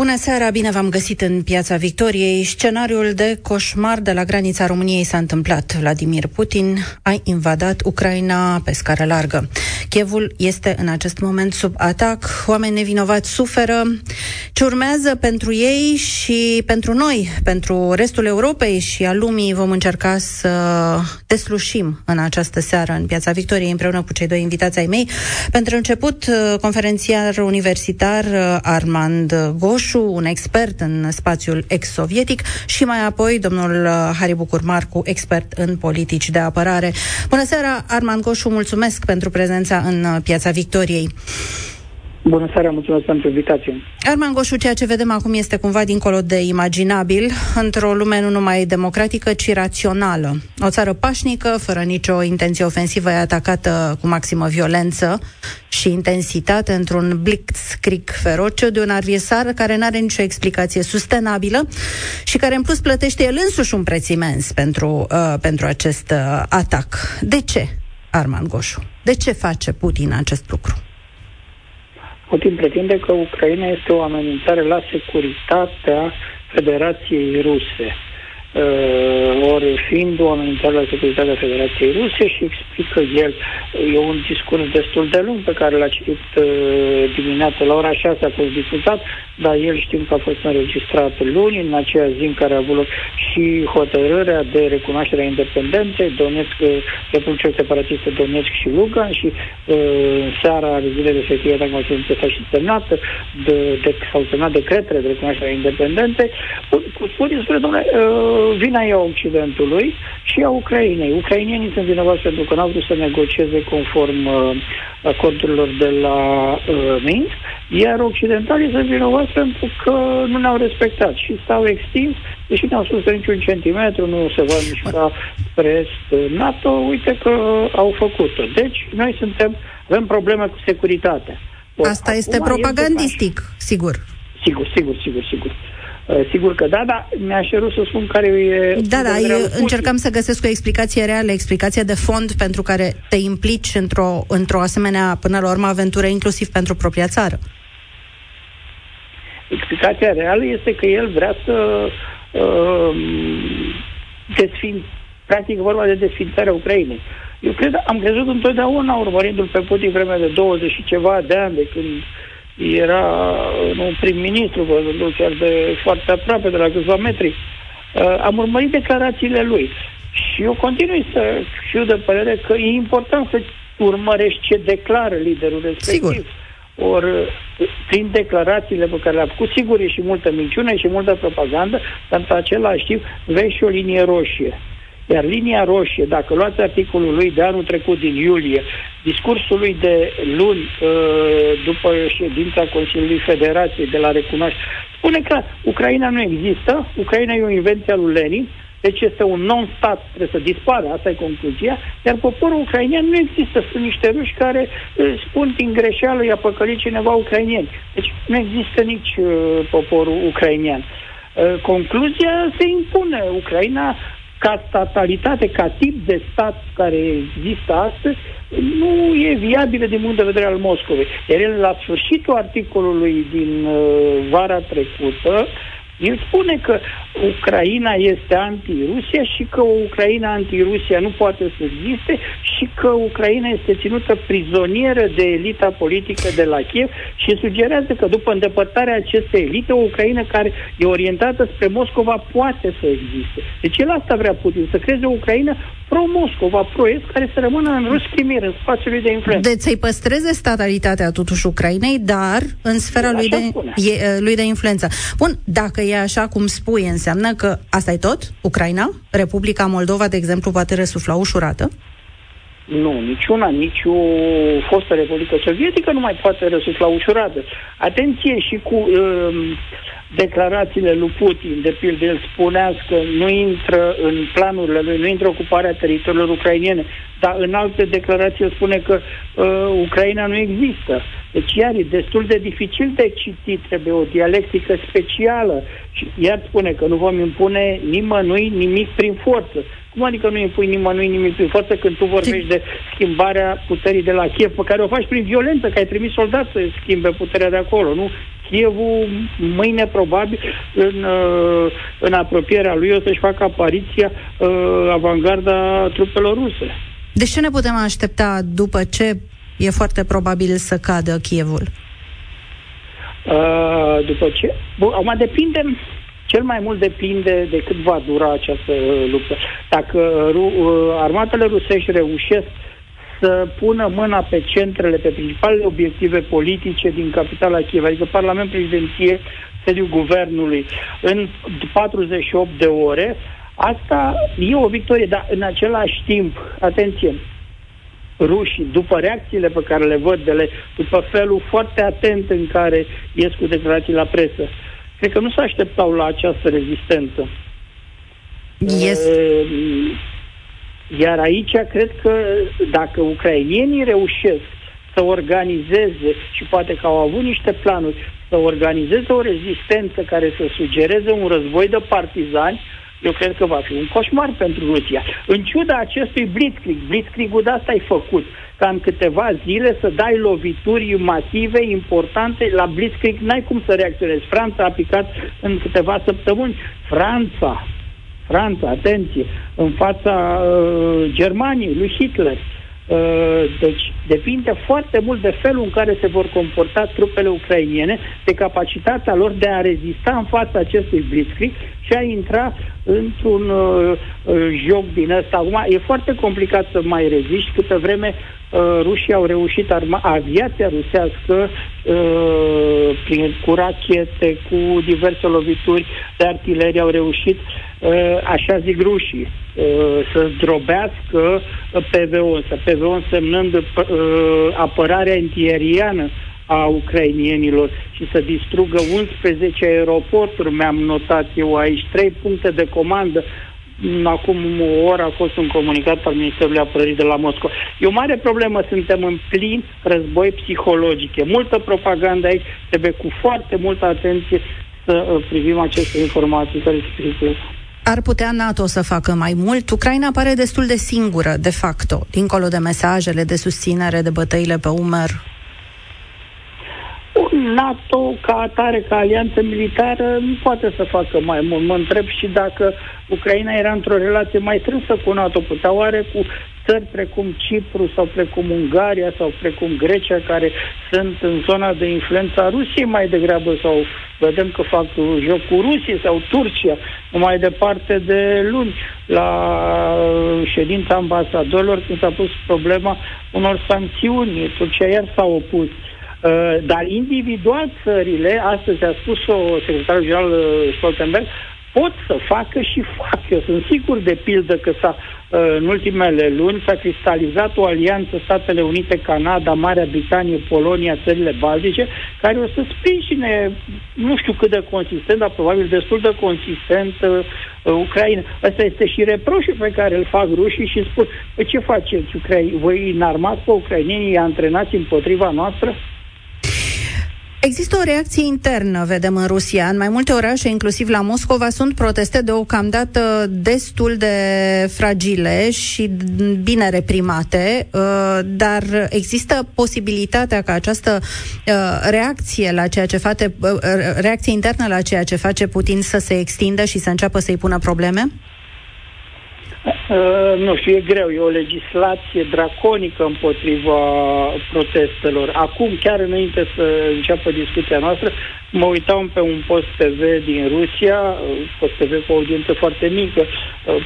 Bună seara, bine v-am găsit în Piața Victoriei. Scenariul de coșmar de la granița României s-a întâmplat. Vladimir Putin a invadat Ucraina pe scară largă. Chievul este în acest moment sub atac, oameni nevinovați suferă. Ce urmează pentru ei și pentru noi, pentru restul Europei și a lumii, vom încerca să deslușim în această seară în Piața Victoriei împreună cu cei doi invitați ai mei. Pentru început, conferențiar universitar Armand Goșu, un expert în spațiul ex-sovietic și mai apoi domnul Harry Bucur Marcu, expert în politici de apărare. Bună seara, Armand Goșu, mulțumesc pentru prezența în uh, Piața Victoriei. Bună seara, mulțumesc pentru invitație. Arman Goșu, ceea ce vedem acum este cumva dincolo de imaginabil, într-o lume nu numai democratică, ci rațională. O țară pașnică, fără nicio intenție ofensivă, e atacată cu maximă violență și intensitate într-un blitzkrieg feroce de un adversar care nu are nicio explicație sustenabilă și care în plus plătește el însuși un preț imens pentru, uh, pentru acest uh, atac. De ce, Arman Goșu? De ce face Putin acest lucru? Putin pretinde că Ucraina este o amenințare la securitatea Federației Ruse. Uh, ori fiind o amenințare la securitatea Federației Ruse și explică el, e un discurs destul de lung pe care l-a citit uh, dimineața la ora 6 a fost discutat, dar el știm că a fost înregistrat luni, în aceea zi în care a avut loc și hotărârea de recunoaștere a independenței, Donetsk, Republica Separatistă Donetsk și Lugan și uh, în seara zilei respective, dacă mă s-a și semnat, de, de, s-au semnat decretele de recunoaștere a independenței, cu spune despre, domnule, uh, vina e a Occidentului și a Ucrainei. Ucrainienii sunt vinovați pentru că n-au vrut să negocieze conform uh, acordurilor de la uh, Minsk, iar occidentalii sunt vinovați pentru că nu ne-au respectat și s-au extins, deși ne-au spus că niciun centimetru nu se va mișca spre est NATO, uite că au făcut-o. Deci, noi suntem, avem probleme cu securitatea. Asta este propagandistic, sigur. Sigur, sigur, sigur, sigur. Uh, sigur că da, dar mi-aș cerut să spun care e... Da, da, eu încercam să găsesc o explicație reală, explicație de fond pentru care te implici într-o, într-o asemenea, până la urmă, aventură, inclusiv pentru propria țară. Explicația reală este că el vrea să uh, desfin, practic vorba de desfințarea Ucrainei. Eu cred, am crezut întotdeauna, urmărindu-l pe Putin vremea de 20 și ceva de ani, de când era un prim-ministru, văzându-l chiar de foarte aproape, de la câțiva metri. Uh, am urmărit declarațiile lui și eu continui să fiu de părere că e important să urmărești ce declară liderul respectiv. Sigur. Ori, prin declarațiile pe care le-a făcut, sigur e și multă minciună și multă propagandă, dar în același timp vezi și o linie roșie. Iar linia roșie, dacă luați articolul lui de anul trecut, din iulie, discursul lui de luni, uh, după ședința Consiliului Federației de la recunoaștere, spune că Ucraina nu există, Ucraina e o invenție a lui Lenin, deci este un non-stat, trebuie să dispară, asta e concluzia, iar poporul ucrainian nu există. Sunt niște ruși care uh, spun din greșeală, i-a păcălit cineva ucrainieni. Deci nu există nici uh, poporul ucrainian. Uh, concluzia se impune. Ucraina ca statalitate, ca tip de stat care există astăzi, nu e viabilă din punct de vedere al Moscovei. Iar el, la sfârșitul articolului din uh, vara trecută, el spune că Ucraina este anti-Rusia și că o Ucraina anti-Rusia nu poate să existe și că Ucraina este ținută prizonieră de elita politică de la Kiev și sugerează că după îndepărtarea acestei elite, o Ucraina care e orientată spre Moscova poate să existe. Deci el asta vrea Putin, să creeze o Ucraina pro-Moscova, pro-Est, care să rămână în Ruschimir, în spațiul lui de influență. Deci să-i păstreze statalitatea totuși Ucrainei, dar în sfera lui de, e, lui de influență. Bun, dacă e așa cum spui, înseamnă că asta e tot? Ucraina? Republica Moldova, de exemplu, poate răsufla ușurată? Nu, niciuna, nici o fostă Republică Sovietică nu mai poate răsufla ușurată. Atenție și cu uh, declarațiile lui Putin, de pildă el spunea că nu intră în planurile lui, nu intră ocuparea teritoriilor ucrainiene, dar în alte declarații spune că uh, Ucraina nu există. Deci iar e destul de dificil de citit, trebuie o dialectică specială și iar spune că nu vom impune nimănui nimic prin forță. Cum adică nu impui nimănui nimic prin forță când tu vorbești de schimbarea puterii de la Kiev, pe care o faci prin violență, că ai trimis soldați să schimbe puterea de acolo, nu? Kievul mâine probabil în, uh, în apropierea lui o să-și facă apariția uh, avangarda trupelor ruse. De ce ne putem aștepta după ce e foarte probabil să cadă Kievul? Uh, după ce? Bun, acum depinde cel mai mult depinde de cât va dura această luptă. Dacă ru- armatele rusești reușesc să pună mâna pe centrele, pe principalele obiective politice din capitala Kiev, adică Parlament, prezidenție, sediul guvernului, în 48 de ore, asta e o victorie, dar în același timp, atenție, rușii, după reacțiile pe care le văd de le, după felul foarte atent în care ies cu declarații la presă, cred că nu se așteptau la această rezistență. Yes. Iar aici cred că dacă ucrainienii reușesc să organizeze, și poate că au avut niște planuri, să organizeze o rezistență care să sugereze un război de partizani, eu cred că va fi un coșmar pentru Rusia. În ciuda acestui blitzkrieg, blitzkrieg-ul de asta ai făcut, ca în câteva zile să dai lovituri masive, importante, la blitzkrieg n-ai cum să reacționezi. Franța a picat în câteva săptămâni. Franța, Franța, atenție, în fața uh, Germaniei, lui Hitler. Uh, deci depinde foarte mult de felul în care se vor comporta trupele ucrainiene, de capacitatea lor de a rezista în fața acestui blitzkrieg și a intra într-un uh, uh, joc din ăsta. Acum, e foarte complicat să mai reziști câtă vreme uh, rușii au reușit, arma- aviația rusească, uh, prin, cu rachete, cu diverse lovituri de artilerie, au reușit uh, așa zic rușii, uh, să zdrobească PVO, să PVO însemnând uh, apărarea antieriană a ucrainienilor și să distrugă 11 aeroporturi, mi-am notat eu aici, trei puncte de comandă. Acum o oră a fost un comunicat al Ministerului Apărării de la Moscova. E o mare problemă, suntem în plin război psihologic. E multă propagandă aici, trebuie cu foarte multă atenție să uh, privim aceste informații care se circulă. Ar putea NATO să facă mai mult? Ucraina pare destul de singură, de facto, dincolo de mesajele de susținere, de bătăile pe umăr. NATO, ca atare, ca alianță militară, nu poate să facă mai mult. Mă întreb și dacă Ucraina era într-o relație mai strânsă cu NATO, putea oare cu țări precum Cipru sau precum Ungaria sau precum Grecia, care sunt în zona de influență a Rusiei mai degrabă, sau vedem că fac joc cu Rusie sau Turcia, mai departe de luni, la ședința ambasadorilor, când s-a pus problema unor sancțiuni. Turcia iar s-a opus. Uh, dar individual țările, astăzi a spus-o secretarul general uh, Stoltenberg, pot să facă și fac. Eu sunt sigur de pildă că s-a, uh, în ultimele luni s-a cristalizat o alianță Statele Unite, Canada, Marea Britanie, Polonia, țările baltice, care o să sprijine, nu știu cât de consistent, dar probabil destul de consistent uh, Ucraina. Asta este și reproșul pe care îl fac rușii și spun, păi ce faceți? Ucra- voi înarmați pe ucrainienii, antrenați împotriva noastră? Există o reacție internă, vedem, în Rusia. În mai multe orașe, inclusiv la Moscova, sunt proteste deocamdată destul de fragile și bine reprimate, uh, dar există posibilitatea ca această uh, reacție la ceea ce face, uh, reacție internă la ceea ce face Putin să se extindă și să înceapă să-i pună probleme? Uh, nu știu, e greu, e o legislație draconică împotriva protestelor. Acum, chiar înainte să înceapă discuția noastră, mă uitam pe un post TV din Rusia, post TV cu o audiență foarte mică,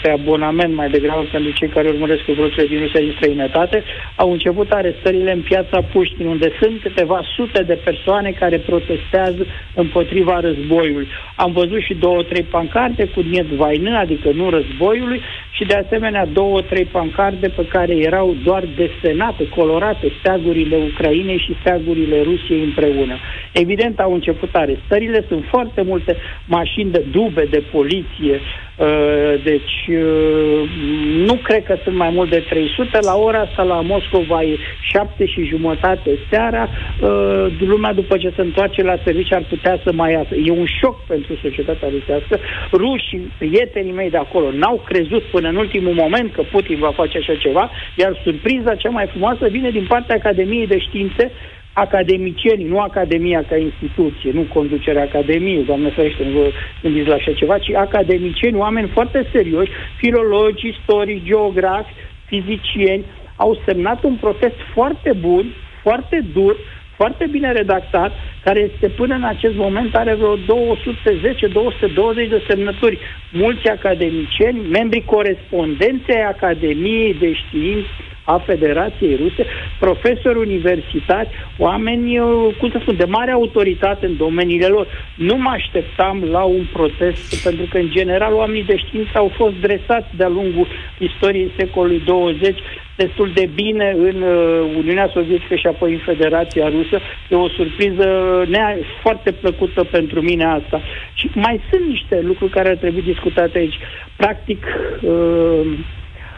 pe abonament mai degrabă pentru cei care urmăresc lucrurile din Rusia din străinătate, au început arestările în piața Puștin, unde sunt câteva sute de persoane care protestează împotriva războiului. Am văzut și două, trei pancarte cu Niet Vaină, adică nu războiului, și de asemenea două, trei pancarte pe care erau doar desenate, colorate, steagurile Ucrainei și steagurile Rusiei împreună. Evident, au început arestările, sunt foarte multe mașini de dube de poliție Uh, deci uh, nu cred că sunt mai mult de 300. La ora asta la Moscova e 7 și jumătate seara. Uh, lumea după ce se întoarce la serviciu ar putea să mai iasă. E un șoc pentru societatea rusească. Rușii, prietenii mei de acolo, n-au crezut până în ultimul moment că Putin va face așa ceva, iar surpriza cea mai frumoasă vine din partea Academiei de Științe academicienii, nu Academia ca instituție, nu conducerea Academiei, doamne ferește, nu vă gândiți la așa ceva, ci academicieni, oameni foarte serioși, filologi, istorici, geografi, fizicieni, au semnat un protest foarte bun, foarte dur, foarte bine redactat, care este până în acest moment are vreo 210-220 de semnături. Mulți academicieni, membri corespondențe ai Academiei de Științe, a Federației Ruse, profesori universitari, oameni, uh, cum să spun, de mare autoritate în domeniile lor. Nu mă așteptam la un protest, pentru că, în general, oamenii de știință au fost dresați de-a lungul istoriei secolului 20 destul de bine în uh, Uniunea Sovietică și apoi în Federația Rusă. E o surpriză nea, foarte plăcută pentru mine asta. Și mai sunt niște lucruri care ar trebui discutate aici. Practic, uh,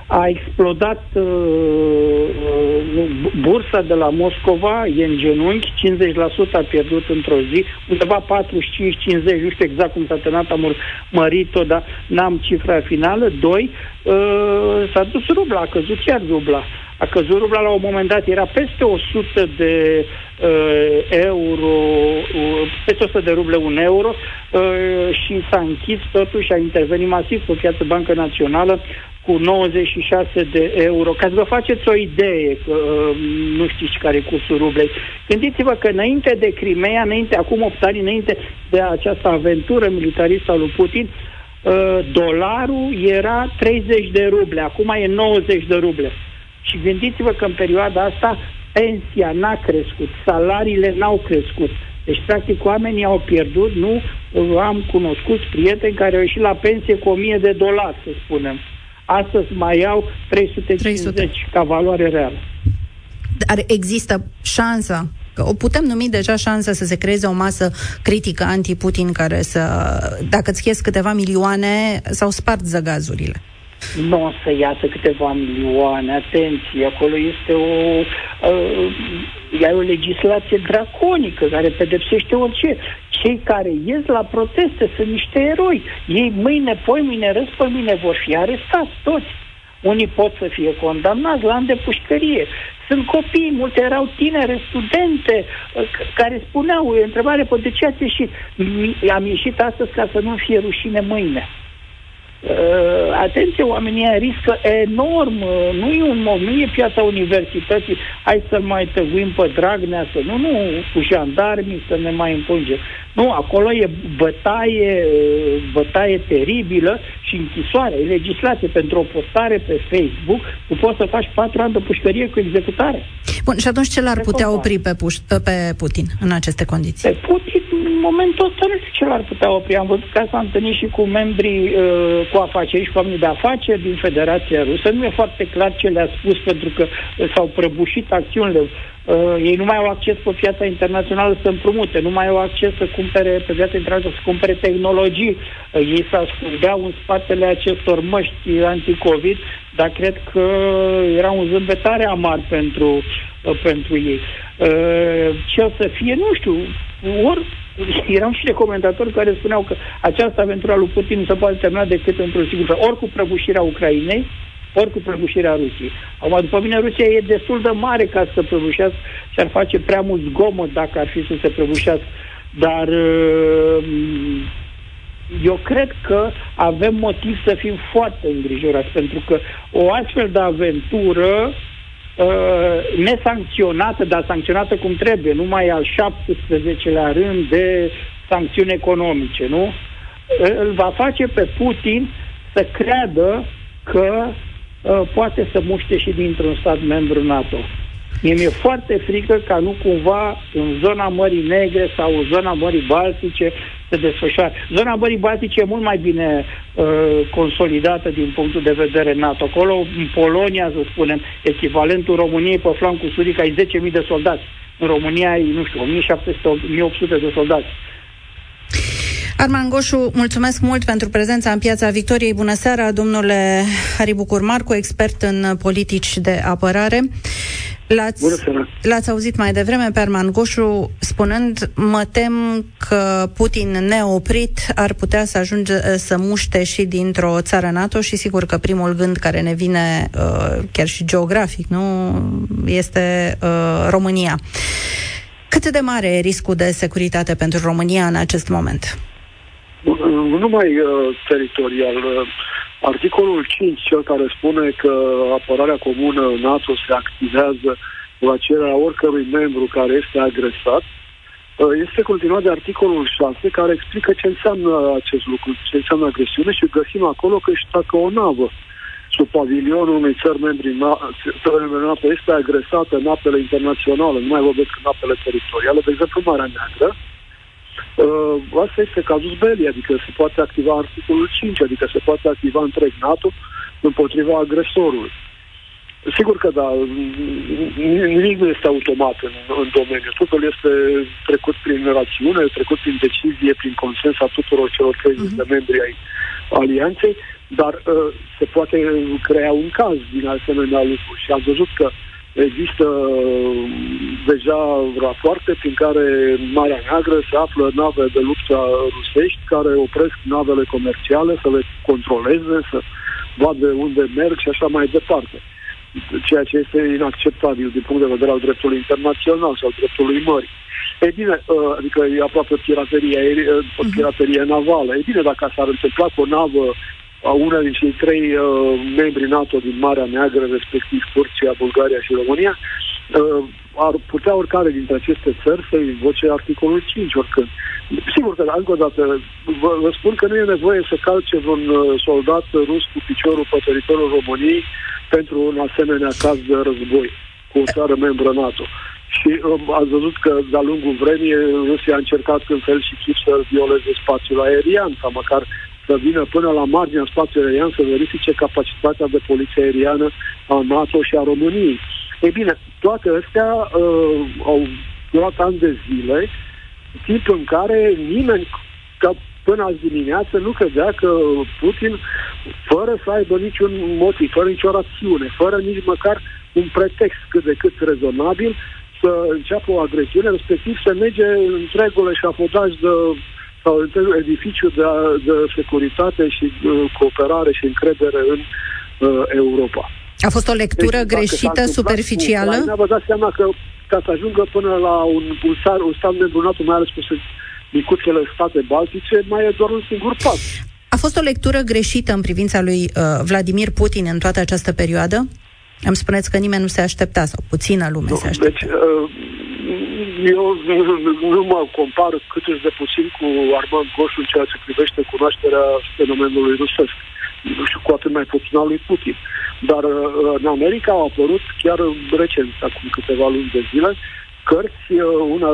a explodat uh, uh, bursa de la Moscova, e în genunchi, 50% a pierdut într-o zi, undeva 45-50, nu știu exact cum s-a terminat, am mărit-o, dar n-am cifra finală. Doi, uh, s-a dus rubla, a căzut chiar rubla. A căzut rubla la un moment dat, era peste 100 de uh, euro, uh, peste 100 de ruble un euro uh, și s-a închis totuși, a intervenit masiv pe piață Bancă Națională cu 96 de euro. Ca să vă faceți o idee, că uh, nu știți care e cursul rublei, gândiți-vă că înainte de Crimea, înainte, acum 8 ani, înainte de această aventură militaristă a lui Putin, uh, dolarul era 30 de ruble, acum e 90 de ruble. Și gândiți-vă că în perioada asta pensia n-a crescut, salariile n-au crescut. Deci, practic, oamenii au pierdut, nu am cunoscut prieteni care au ieșit la pensie cu 1000 de dolari, să spunem. Astăzi mai iau 350 300. ca valoare reală. Dar există șansa că o putem numi deja șansă să se creeze o masă critică anti-Putin care să, dacă îți chiezi câteva milioane, s-au spart zăgazurile nu o să iasă câteva milioane, atenție, acolo este o, uh, e o legislație draconică care pedepsește orice. Cei care ies la proteste sunt niște eroi. Ei mâine, poi mâine, răs pe mine vor fi arestați toți. Unii pot să fie condamnați la ani de pușcărie. Sunt copii, multe erau tinere, studente, care spuneau, e întrebare, de ce ați ieșit? Am ieșit astăzi ca să nu fie rușine mâine. Uh, atenție, oamenii riscă enorm. Uh, nu e un moment, nu e piața universității. Hai să mai tăguim pe Dragnea, să nu, nu, cu jandarmii să ne mai împungem. Nu, acolo e bătaie, uh, bătaie teribilă și închisoare. E legislație pentru o postare pe Facebook. Tu poți să faci patru ani de pușcărie cu executare. Bun, și atunci ce l-ar putea opri pe, puș- pe Putin în aceste condiții? Pe Putin, în momentul ăsta, nu știu ce l-ar putea opri. Am văzut că s-a întâlnit și cu membrii uh, cu afaceri și cu oamenii de afaceri din Federația Rusă. Nu e foarte clar ce le-a spus, pentru că s-au prăbușit acțiunile. Uh, ei nu mai au acces pe piața internațională să împrumute, nu mai au acces să cumpere pe piața internațională să cumpere tehnologii. Uh, ei se ascundeau în spatele acestor măști anti-COVID, dar cred că era un zâmbetare amar pentru, uh, pentru ei. Uh, ce o să fie, nu știu, ori erau și recomentatori care spuneau că această aventură a lui Putin nu se poate termina decât într-un sigur fel, ori cu prăbușirea Ucrainei, ori cu prăbușirea Rusiei. Acum, după mine, Rusia e destul de mare ca să prăbușească și ar face prea mult zgomot dacă ar fi să se prăbușească. Dar uh, eu cred că avem motiv să fim foarte îngrijorați, pentru că o astfel de aventură uh, nesancționată, dar sancționată cum trebuie, numai al 17-lea rând de sancțiuni economice, nu? Îl va face pe Putin să creadă că uh, poate să muște și dintr-un stat membru NATO. Mie mi-e foarte frică ca nu cumva în zona Mării Negre sau în zona Mării Baltice se desfășoară. Zona Mării Baltice e mult mai bine uh, consolidată din punctul de vedere NATO. Acolo, în Polonia, să spunem, echivalentul României pe flancul sudic ai 10.000 de soldați. În România ai, nu știu, 1.700-1.800 de soldați. Arman Goșu, mulțumesc mult pentru prezența în Piața Victoriei. Bună seara, domnule Haribucur Marcu, expert în politici de apărare. L-ați, l-ați auzit mai devreme pe Arman Goșu spunând mă tem că Putin neoprit ar putea să ajunge să muște și dintr-o țară NATO și sigur că primul gând care ne vine uh, chiar și geografic nu este uh, România. Cât de mare e riscul de securitate pentru România în acest moment? Nu numai uh, teritorial. Uh, articolul 5, cel care spune că apărarea comună NATO se activează la cererea oricărui membru care este agresat, uh, este continuat de articolul 6, care explică ce înseamnă acest lucru, ce înseamnă agresiune și găsim acolo că și dacă o navă. Sub pavilionul unei țări membri NATO este agresată în apele internaționale, nu mai vorbesc în apele teritoriale, de exemplu Marea Neagră, Uh, asta este cazus belli, adică se poate activa articolul 5, adică se poate activa întreg NATO împotriva agresorului. Sigur că da, nimic nu este automat în, în domeniu. Totul este trecut prin rațiune, trecut prin decizie, prin consens a tuturor celor 30 uh-huh. de membri ai alianței, dar uh, se poate crea un caz din asemenea lucruri. Și am văzut că uh, Există uh, deja rapoarte prin care în Marea Neagră se află nave de luptă rusești care opresc navele comerciale să le controleze, să vadă unde merg și așa mai departe. Ceea ce este inacceptabil din punct de vedere al dreptului internațional și al dreptului mării. E bine, uh, adică e aproape piraterie, uh, piraterie navală. E bine, dacă s-ar întâmpla cu o navă una din cei trei uh, membri NATO din Marea Neagră, respectiv Turcia, Bulgaria și România, uh, ar putea oricare dintre aceste țări să invoce articolul 5 oricând. Sigur că, încă o dată, vă, vă spun că nu e nevoie să calce vreun uh, soldat rus cu piciorul pe teritoriul României pentru un asemenea caz de război cu o țară membră NATO. Și um, ați văzut că de-a lungul vremii Rusia a încercat în fel și chip să violeze spațiul aerian sau măcar să vină până la marginea spațiului aerian să verifice capacitatea de poliție aeriană a NATO și a României. Ei bine, toate astea uh, au durat ani de zile, timp în care nimeni, ca până azi dimineață, nu credea că Putin, fără să aibă niciun motiv, fără nicio rațiune, fără nici măcar un pretext cât de cât rezonabil, să înceapă o agresiune, respectiv să nege întregul eșafodaj de sau întregul edificiu de, de securitate și uh, cooperare și încredere în uh, Europa. A fost o lectură deci, greșită, superficială? Ucraina, vă dați seama că ca să ajungă până la un, un, sar, un stat membru NATO, mai ales cu micuțele state baltice, mai e doar un singur pas. A fost o lectură greșită în privința lui uh, Vladimir Putin în toată această perioadă? Îmi spuneți că nimeni nu se aștepta, sau puțină lume nu, se aștepta. Deci, uh, eu nu, nu mă compar cât de puțin cu Armand Goșu în ceea ce privește cunoașterea fenomenului rusesc și cu atât mai puțin al lui Putin. Dar uh, în America au apărut chiar recent, acum câteva luni de zile, cărți uh, una,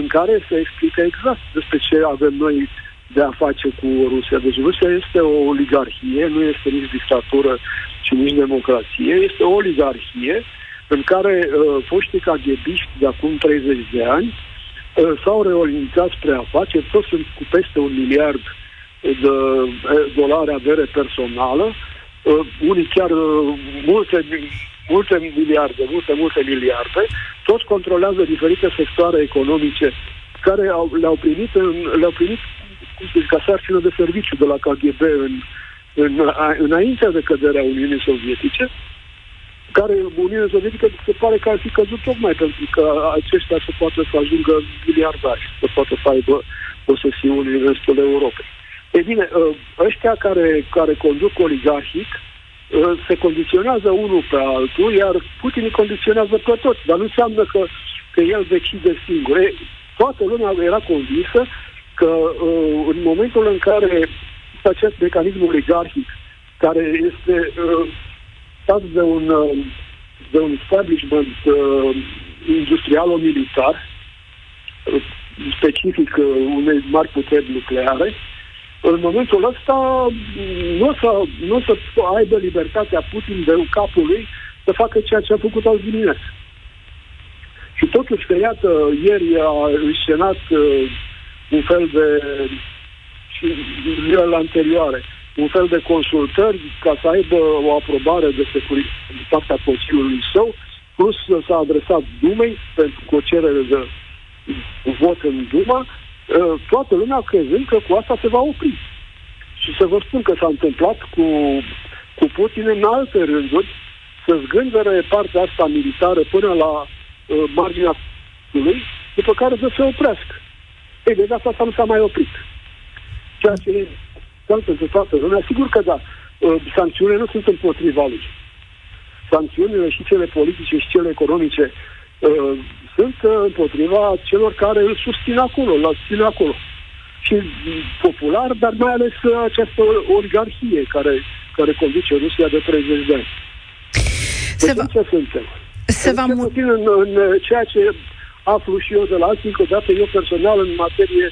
în care se explică exact despre ce avem noi de a face cu Rusia. Deci Rusia este o oligarhie, nu este nici dictatură, ci nici democrație, este o oligarhie în care uh, foștii caghebiști de acum 30 de ani uh, s-au reorientat spre afaceri, toți sunt cu peste un miliard de uh, dolari avere personală, uh, unii chiar uh, multe, multe miliarde, multe, multe miliarde, toți controlează diferite sectoare economice care au, le-au primit, în, le-au primit cum să zic, ca sarcină de serviciu de la KGB în, în, înainte de căderea Uniunii Sovietice care Uniunea Sovietică se pare că ar fi căzut tocmai pentru că aceștia se poate să ajungă miliardari, să poată să aibă posesiuni în restul Europei. E bine, ă, ăștia care, care conduc oligarhic ă, se condiționează unul pe altul, iar Putin îi condiționează pe toți, dar nu înseamnă că, că el decide singur. E, toată lumea era convinsă că ă, în momentul în care acest mecanism oligarhic, care este stat de un, uh, de un establishment uh, industrial-militar uh, specific uh, unei mari puteri nucleare, în momentul ăsta nu o să, nu o să aibă libertatea Putin de capul lui să facă ceea ce a făcut azi dimineață. Și totuși că, iată, ieri a înșenat uh, un fel de și zilele anterioare un fel de consultări ca să aibă o aprobare de securitate din partea Consiliului său, plus s-a adresat Dumei pentru o cerere de vot în Duma, uh, toată lumea crezând că cu asta se va opri. Și să vă spun că s-a întâmplat cu, cu Putin în alte rânduri, să zgândere partea asta militară până la uh, marginea lui, după care să se oprească. Ei, de data asta nu s-a mai oprit. Ceea ce e pentru toată lumea, sigur că da, uh, sancțiunile nu sunt împotriva lui. Sancțiunile și cele politice și cele economice uh, sunt uh, împotriva celor care îl susțin acolo, îl susțin acolo. Și popular, dar mai ales uh, această oligarhie care, care conduce Rusia de 30 de ani. Se deci va... ce suntem? Se va mu- puțin în, în ceea ce aflu și eu de la alții, încă o dată eu personal în materie,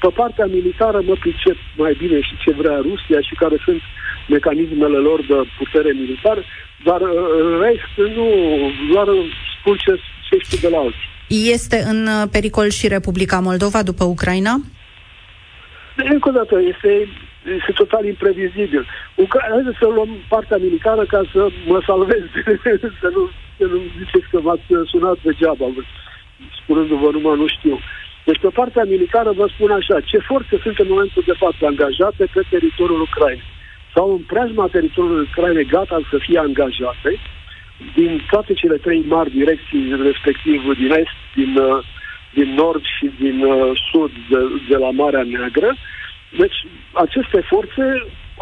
pe partea militară mă pricep mai bine și ce vrea Rusia și care sunt mecanismele lor de putere militară, dar uh, în rest nu, doar spun ce, ce știu de la alții. Este în uh, pericol și Republica Moldova după Ucraina? Încă o dată, este, este total imprevizibil. Ucra- Haideți să luăm partea militară ca să mă salvez, să, nu, să nu ziceți că m-ați sunat degeaba, spunându-vă numai nu știu. Deci pe partea militară vă spun așa, ce forțe sunt în momentul de față angajate pe teritoriul Ucrainei sau în preajma teritoriului Ucrainei gata să fie angajate din toate cele trei mari direcții, respectiv din est, din, uh, din nord și din uh, sud de, de la Marea Neagră. Deci aceste forțe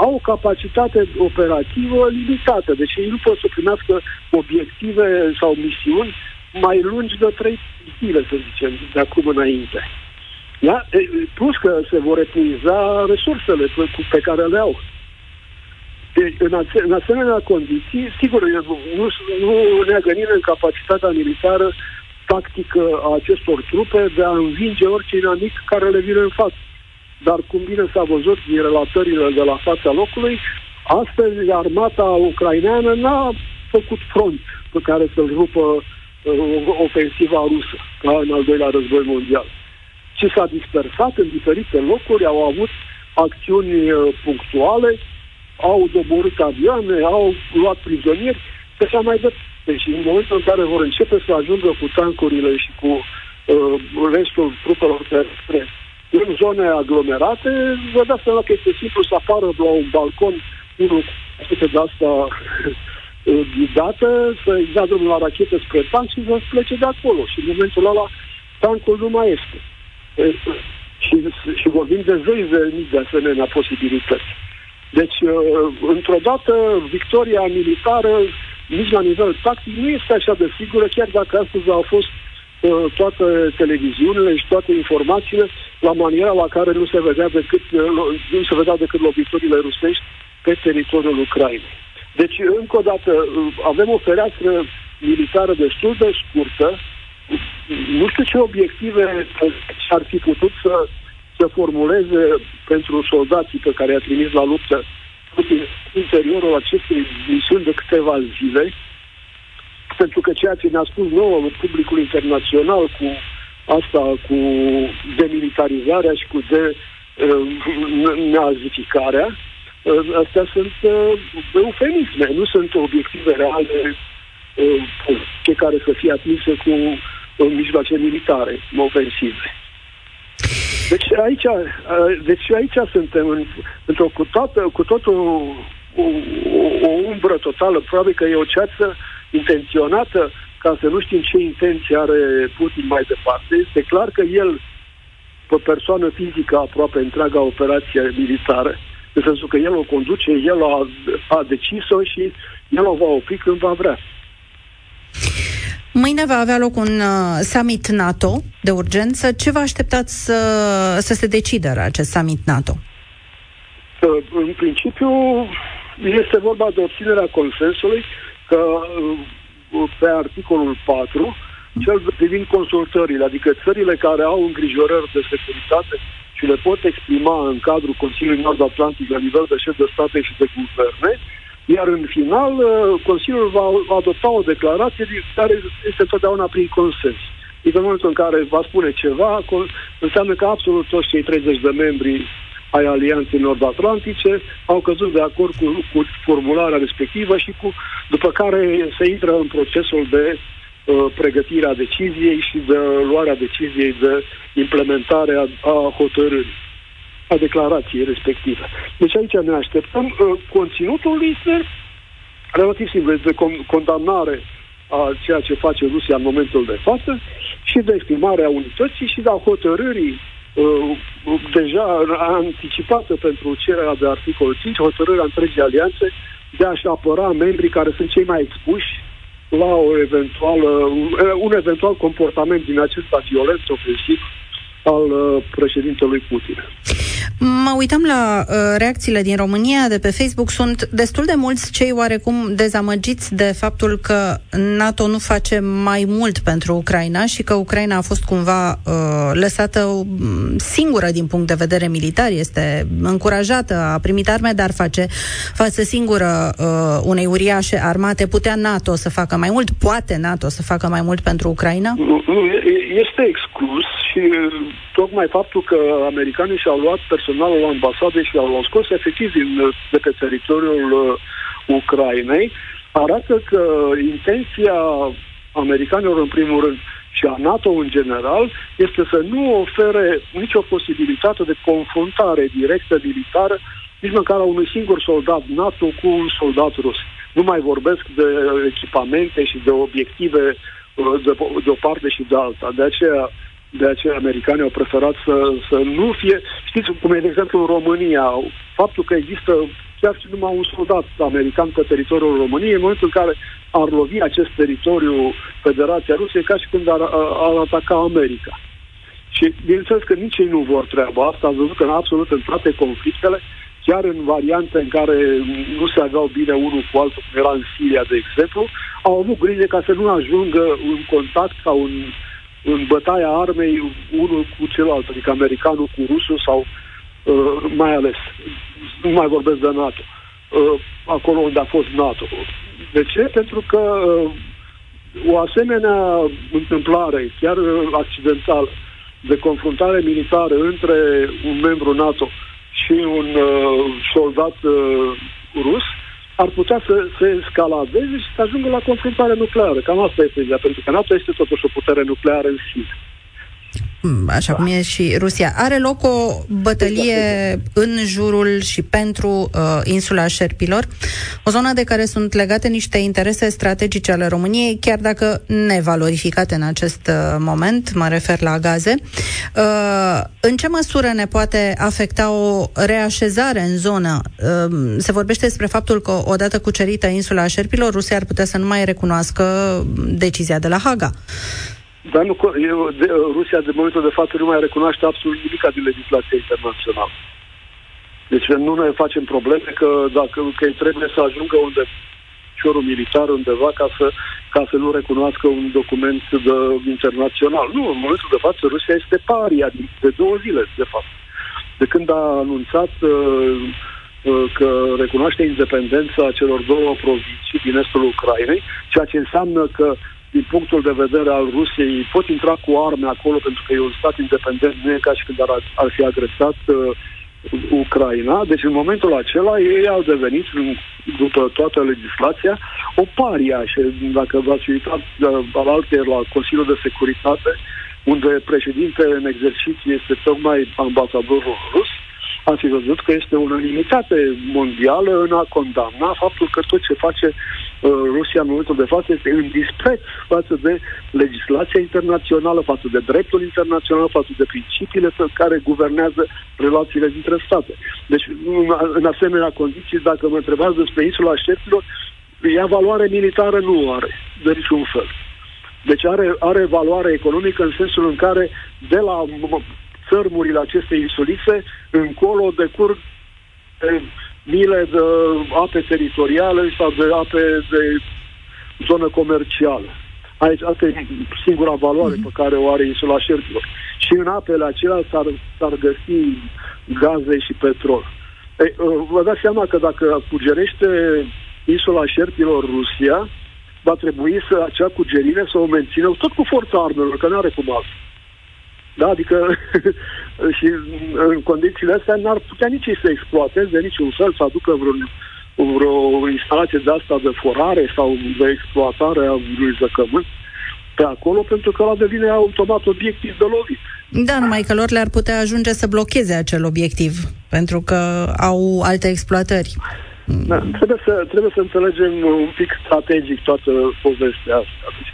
au o capacitate operativă limitată, deci ei nu pot să primească obiective sau misiuni mai lungi de trei zile, să zicem, de acum înainte. Da? Plus că se vor epuiza resursele pe, pe care le au. De, în, ase, în asemenea condiții, sigur, nu, nu ne gândit în capacitatea militară tactică a acestor trupe de a învinge orice inamic care le vine în față. Dar cum bine s-a văzut din relatările de la fața locului, astăzi armata ucraineană n-a făcut front pe care să-l rupă uh, ofensiva rusă, ca în al doilea război mondial. Ci s-a dispersat în diferite locuri, au avut acțiuni uh, punctuale, au doborât avioane, au luat prizonieri și așa mai departe. Și în momentul în care vor începe să ajungă cu tancurile și cu uh, restul trupelor terestre în zone aglomerate, vă dați seama că este simplu să apară la un balcon unul de asta ghidată, să-i dea drumul la rachetă spre tank și să plece de acolo. Și în momentul ăla tancul nu mai este. Și, și vorbim de zeci de mii de asemenea posibilități. Deci, într-o dată, victoria militară, nici la nivel tactic, nu este așa de sigură, chiar dacă astăzi au fost toate televiziunile și toate informațiile la maniera la care nu se vedea decât, nu se vedea decât loviturile rusești pe teritoriul Ucrainei. Deci, încă o dată, avem o fereastră militară destul de scurtă. Nu știu ce obiective ar fi putut să, să formuleze pentru soldații pe care i-a trimis la luptă în interiorul acestei misiuni de câteva zile, pentru că ceea ce ne-a spus nouă publicul internațional cu asta, cu demilitarizarea și cu de uh, nazificarea, astea sunt uh, eufemisme, nu sunt obiective reale uh, ce care să fie atinse cu uh, mijloace militare ofensive. Deci aici, uh, deci aici suntem în, într-o cu, toată, cu tot o, o, o umbră totală, probabil că e o ceață intenționată ca să nu știm ce intenție are Putin mai departe. Este clar că el, pe persoană fizică, aproape întreaga operație militară, în sensul că el o conduce, el a, a decis-o și el o va opri când va vrea. Mâine va avea loc un uh, summit NATO de urgență. Ce vă așteptați să, să se decidă la acest summit NATO? Uh, în principiu, este vorba de obținerea consensului că uh, pe articolul 4, cel privind consultările, adică țările care au îngrijorări de securitate și le pot exprima în cadrul Consiliului Nord-Atlantic la nivel de șef de state și de guverne, iar în final uh, Consiliul va adopta o declarație care este totdeauna prin consens. Adică în momentul în care va spune ceva, înseamnă că absolut toți cei 30 de membri ai Alianței Nord-Atlantice, au căzut de acord cu, cu formularea respectivă și cu, după care se intră în procesul de uh, pregătire a deciziei și de luarea deciziei de implementare a, a hotărârii a declarației respective. Deci aici ne așteptăm. Uh, conținutul este relativ simplu, de condamnare a ceea ce face Rusia în momentul de față și de exprimarea unității și de a hotărârii uh, deja anticipată pentru cererea de articol 5, hotărârea întregii alianțe de a-și apăra membrii care sunt cei mai expuși la o eventuală, un, un eventual comportament din acesta violent, ofensiv al uh, președintelui Putin. Mă uitam la uh, reacțiile din România de pe Facebook. Sunt destul de mulți cei oarecum dezamăgiți de faptul că NATO nu face mai mult pentru Ucraina și că Ucraina a fost cumva uh, lăsată mm, singură din punct de vedere militar. Este încurajată, a primit arme, dar face față singură uh, unei uriașe armate. Putea NATO să facă mai mult? Poate NATO să facă mai mult pentru Ucraina? Nu, nu este exclus și tocmai faptul că americanii și-au luat personalul ambasadei și au scos efectiv din, de pe teritoriul uh, Ucrainei, arată că intenția americanilor în primul rând și a NATO în general este să nu ofere nicio posibilitate de confruntare directă militară nici măcar a unui singur soldat NATO cu un soldat rus. Nu mai vorbesc de echipamente și de obiective uh, de, de o parte și de alta. De aceea de aceea americanii au preferat să, să nu fie... Știți cum e, de exemplu, în România, faptul că există chiar și numai un soldat american pe teritoriul României, în momentul în care ar lovi acest teritoriu Federația Rusiei, ca și când ar, ar ataca America. Și bineînțeles că nici ei nu vor treaba asta, ați văzut că în absolut în toate conflictele, chiar în variante în care nu se aveau bine unul cu altul, cum era în Siria, de exemplu, au avut grijă ca să nu ajungă în contact ca un în bătaia armei unul cu celălalt, adică americanul cu rusul sau uh, mai ales, nu mai vorbesc de NATO, uh, acolo unde a fost NATO. De ce? Pentru că uh, o asemenea întâmplare, chiar uh, accidentală, de confruntare militară între un membru NATO și un uh, soldat uh, rus, ar putea să se escaladeze și să ajungă la confruntare nucleară. Cam asta este ideea, pentru că NATO este totuși o putere nucleară în sine. Hmm, așa cum e și Rusia. Are loc o bătălie în jurul și pentru uh, insula Șerpilor, o zonă de care sunt legate niște interese strategice ale României, chiar dacă nevalorificate în acest uh, moment, mă refer la gaze. Uh, în ce măsură ne poate afecta o reașezare în zonă? Uh, se vorbește despre faptul că odată cucerită insula Șerpilor, Rusia ar putea să nu mai recunoască decizia de la Haga. Dar nu, eu, de, Rusia de momentul de față nu mai recunoaște absolut nimic din legislația internațională. Deci nu ne facem probleme că dacă că trebuie să ajungă unde ciorul militar undeva ca să, ca să nu recunoască un document de, internațional. Nu, în momentul de față Rusia este paria de două zile, de fapt. De când a anunțat uh, uh, că recunoaște independența celor două provincii din estul Ucrainei, ceea ce înseamnă că din punctul de vedere al Rusiei, pot intra cu arme acolo pentru că e un stat independent, nu e ca și când ar, ar fi agresat uh, Ucraina. Deci în momentul acela ei au devenit, după toată legislația, o paria. Și dacă v-ați uitat uh, alte la Consiliul de Securitate, unde președinte în exercițiu este tocmai ambasadorul rus, ați fi văzut că este unanimitate mondială în a condamna faptul că tot ce face uh, Rusia în momentul de față este în dispreț față de legislația internațională, față de dreptul internațional, față de principiile care guvernează relațiile dintre state. Deci, în asemenea condiții, dacă mă întrebați despre insula șefilor, ea valoare militară nu are, de niciun fel. Deci are, are valoare economică în sensul în care de la țărmurile acestei insulițe, încolo decurg de mile de ape teritoriale sau de ape de zonă comercială. Aici asta e singura valoare mm-hmm. pe care o are insula Șerpilor. Și în apele acelea s-ar, s-ar găsi gaze și petrol. Ei, uh, vă dați seama că dacă cugerește insula Șerpilor Rusia, va trebui să acea cugerire să o mențină tot cu forța armelor, că nu are cum altfel. Da? Adică și în condițiile astea n-ar putea nici să exploateze niciun fel, să aducă vreun, vreo instalație de asta de forare sau de exploatare a unui zăcământ pe acolo, pentru că ăla devine automat obiectiv de lovit. Da, numai că lor le-ar putea ajunge să blocheze acel obiectiv, pentru că au alte exploatări. Da, trebuie, să, trebuie să înțelegem un pic strategic toată povestea asta. Deci,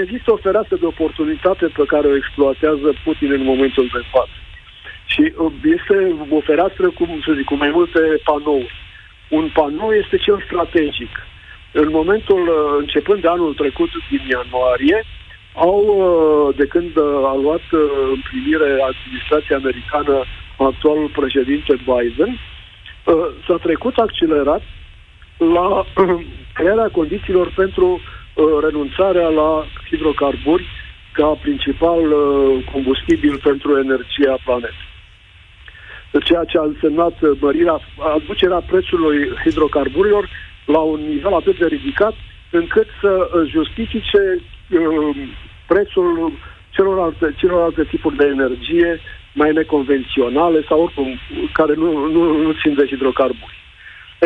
există o fereastră de oportunitate pe care o exploatează Putin în momentul de față. Și uh, este o fereastră, cum să zic, cu mai multe panouri. Un panou este cel strategic. În momentul, uh, începând de anul trecut, din ianuarie, au, uh, de când a luat în primire administrația americană actualul președinte Biden, s-a trecut accelerat la crearea condițiilor pentru renunțarea la hidrocarburi ca principal combustibil pentru energia planetei ceea ce a însemnat mărirea, aducerea prețului hidrocarburilor la un nivel atât de ridicat încât să justifice uh, prețul celorlalte, celorlalte tipuri de energie mai neconvenționale sau oricum care nu, nu, nu țin de hidrocarburi.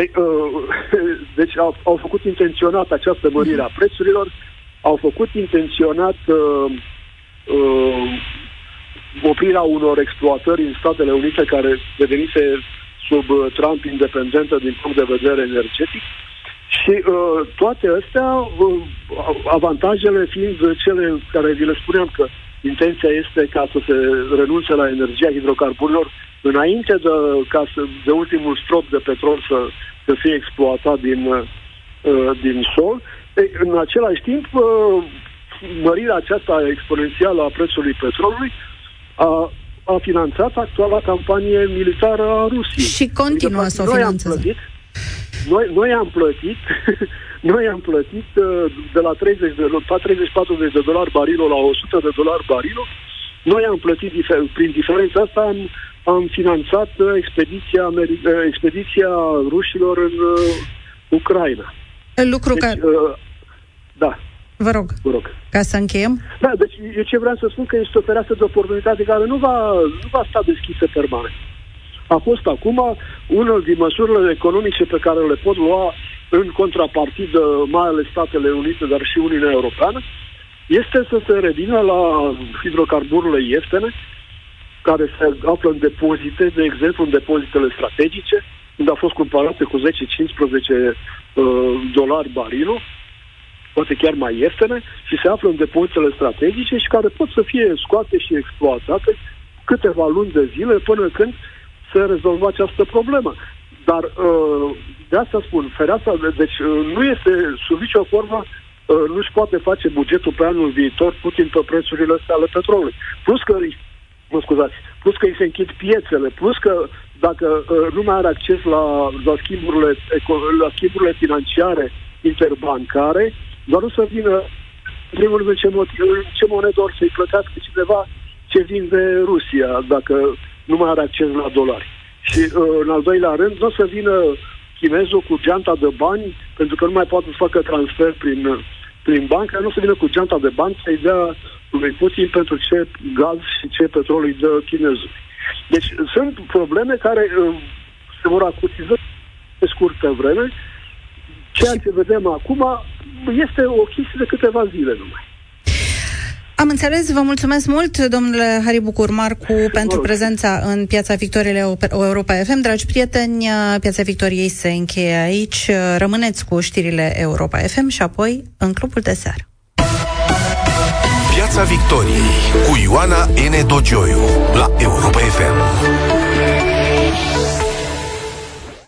Ei, uh, deci au, au făcut intenționat această mărire a prețurilor, au făcut intenționat uh, uh, oprirea unor exploatări în Statele Unite care devenise sub uh, Trump independentă din punct de vedere energetic. Și uh, toate astea, uh, avantajele fiind cele care vi le spuneam că intenția este ca să se renunțe la energia hidrocarburilor înainte de, ca să, de ultimul strop de petrol să, să fie exploatat din, uh, din sol. Ei, în același timp, uh, mărirea aceasta exponențială a prețului petrolului a, a finanțat actuala campanie militară a Rusiei. Și continuă adică, să o finanțeze. Noi, noi am plătit, noi am plătit uh, de la 30 de, 30-40 de dolari barilul la 100 de dolari barilul. Noi am plătit, prin diferența asta, am, am finanțat uh, expediția, uh, expediția rușilor în Ucraina. Lucru deci, care... Da. Vă rog. Vă rog. Ca să încheiem? Da, deci eu ce vreau să spun că este o fereastră de oportunitate care nu va, nu va sta deschisă permanent. A fost acum unul din măsurile economice pe care le pot lua în contrapartidă, mai ales Statele Unite, dar și Uniunea Europeană, este să se revină la hidrocarburile ieftene, care se află în depozite, de exemplu în depozitele strategice, unde a fost cumpărate cu 10-15 uh, dolari barilul, poate chiar mai ieftine, și se află în depozitele strategice și care pot să fie scoate și exploatate câteva luni de zile până când se rezolvă această problemă. Dar uh, de asta spun, fereastra, deci uh, nu este sub nicio formă uh, nu-și poate face bugetul pe anul viitor Putin pe prețurile astea ale petrolului. Plus că, mă scuzați, plus că îi se închid piețele, plus că dacă nu mai are acces la, la, schimburile, la schimburile financiare interbancare, doar nu să vină, în primul rând, ce, motiv, ce monedă or să-i plătească cineva ce vin de Rusia, dacă nu mai are acces la dolari. Și, uh, în al doilea rând, nu o să vină chinezul cu geanta de bani, pentru că nu mai poate să facă transfer prin, prin bancă, nu o să vină cu geanta de bani să-i dea lui Putin pentru ce gaz și ce petrol îi dă chinezul. Deci sunt probleme care uh, se vor acutiza pe scurtă vreme. Ceea ce vedem acum este o chestie de câteva zile numai. Am înțeles, vă mulțumesc mult, domnule Harry Bucur Marcu, pentru prezența în Piața Victoriei Europa FM. Dragi prieteni, Piața Victoriei se încheie aici. Rămâneți cu știrile Europa FM și apoi în clubul de seară. Piața Victoriei cu Ioana N. Dogioiu la Europa FM.